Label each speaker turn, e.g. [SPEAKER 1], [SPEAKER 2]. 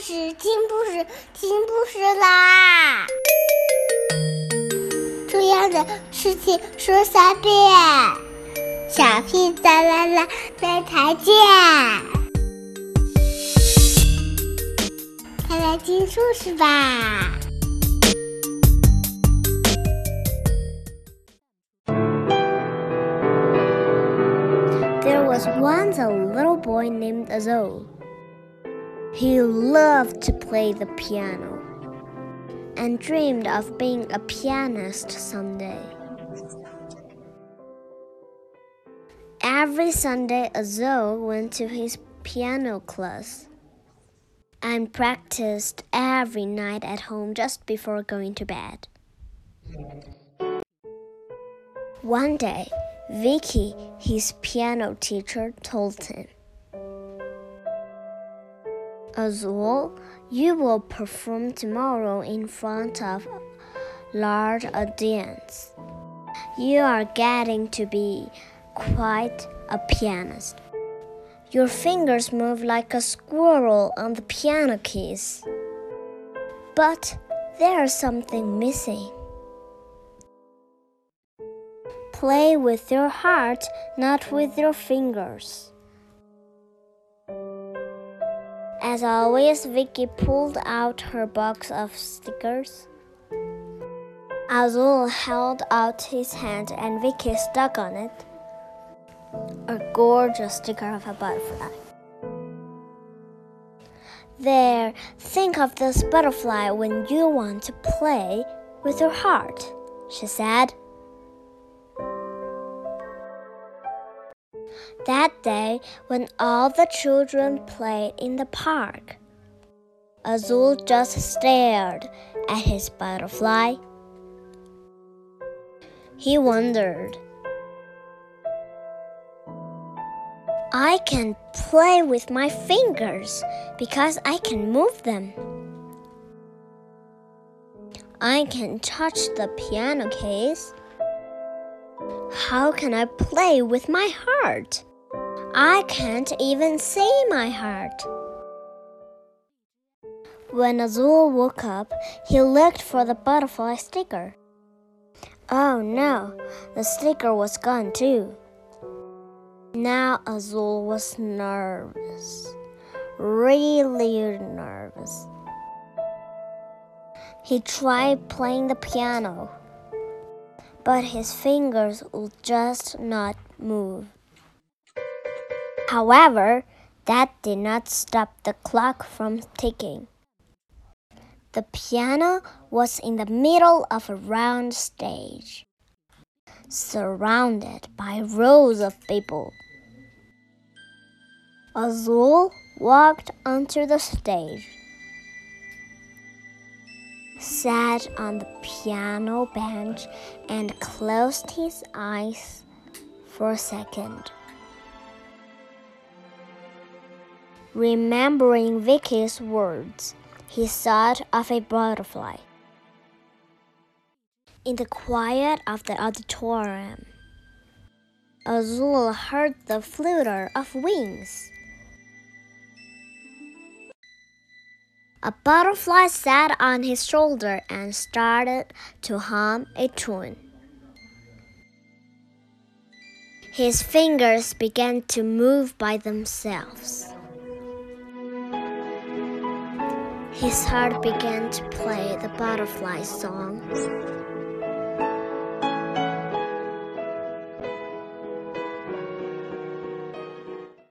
[SPEAKER 1] 事，听故事，听故事啦！重要的事情说三遍，小屁哒啦啦，明天见！快来听故事吧。
[SPEAKER 2] There was once a little boy named Azul. He loved to play the piano and dreamed of being a pianist someday. Every Sunday, Azul went to his piano class and practiced every night at home just before going to bed. One day, Vicky, his piano teacher, told him, Azul, you will perform tomorrow in front of large audience. You are getting to be quite a pianist. Your fingers move like a squirrel on the piano keys. But there's something missing. Play with your heart, not with your fingers. As always, Vicky pulled out her box of stickers. Azul held out his hand and Vicky stuck on it a gorgeous sticker of a butterfly. There, think of this butterfly when you want to play with your heart, she said. That day, when all the children played in the park, Azul just stared at his butterfly. He wondered. I can play with my fingers because I can move them. I can touch the piano case. How can I play with my heart? I can't even see my heart. When Azul woke up, he looked for the butterfly sticker. Oh no, the sticker was gone too. Now Azul was nervous, really nervous. He tried playing the piano, but his fingers would just not move. However, that did not stop the clock from ticking. The piano was in the middle of a round stage, surrounded by rows of people. Azul walked onto the stage, sat on the piano bench, and closed his eyes for a second. Remembering Vicky's words, he thought of a butterfly. In the quiet of the auditorium, Azul heard the flutter of wings. A butterfly sat on his shoulder and started to hum a tune. His fingers began to move by themselves. His heart began to play the butterfly song.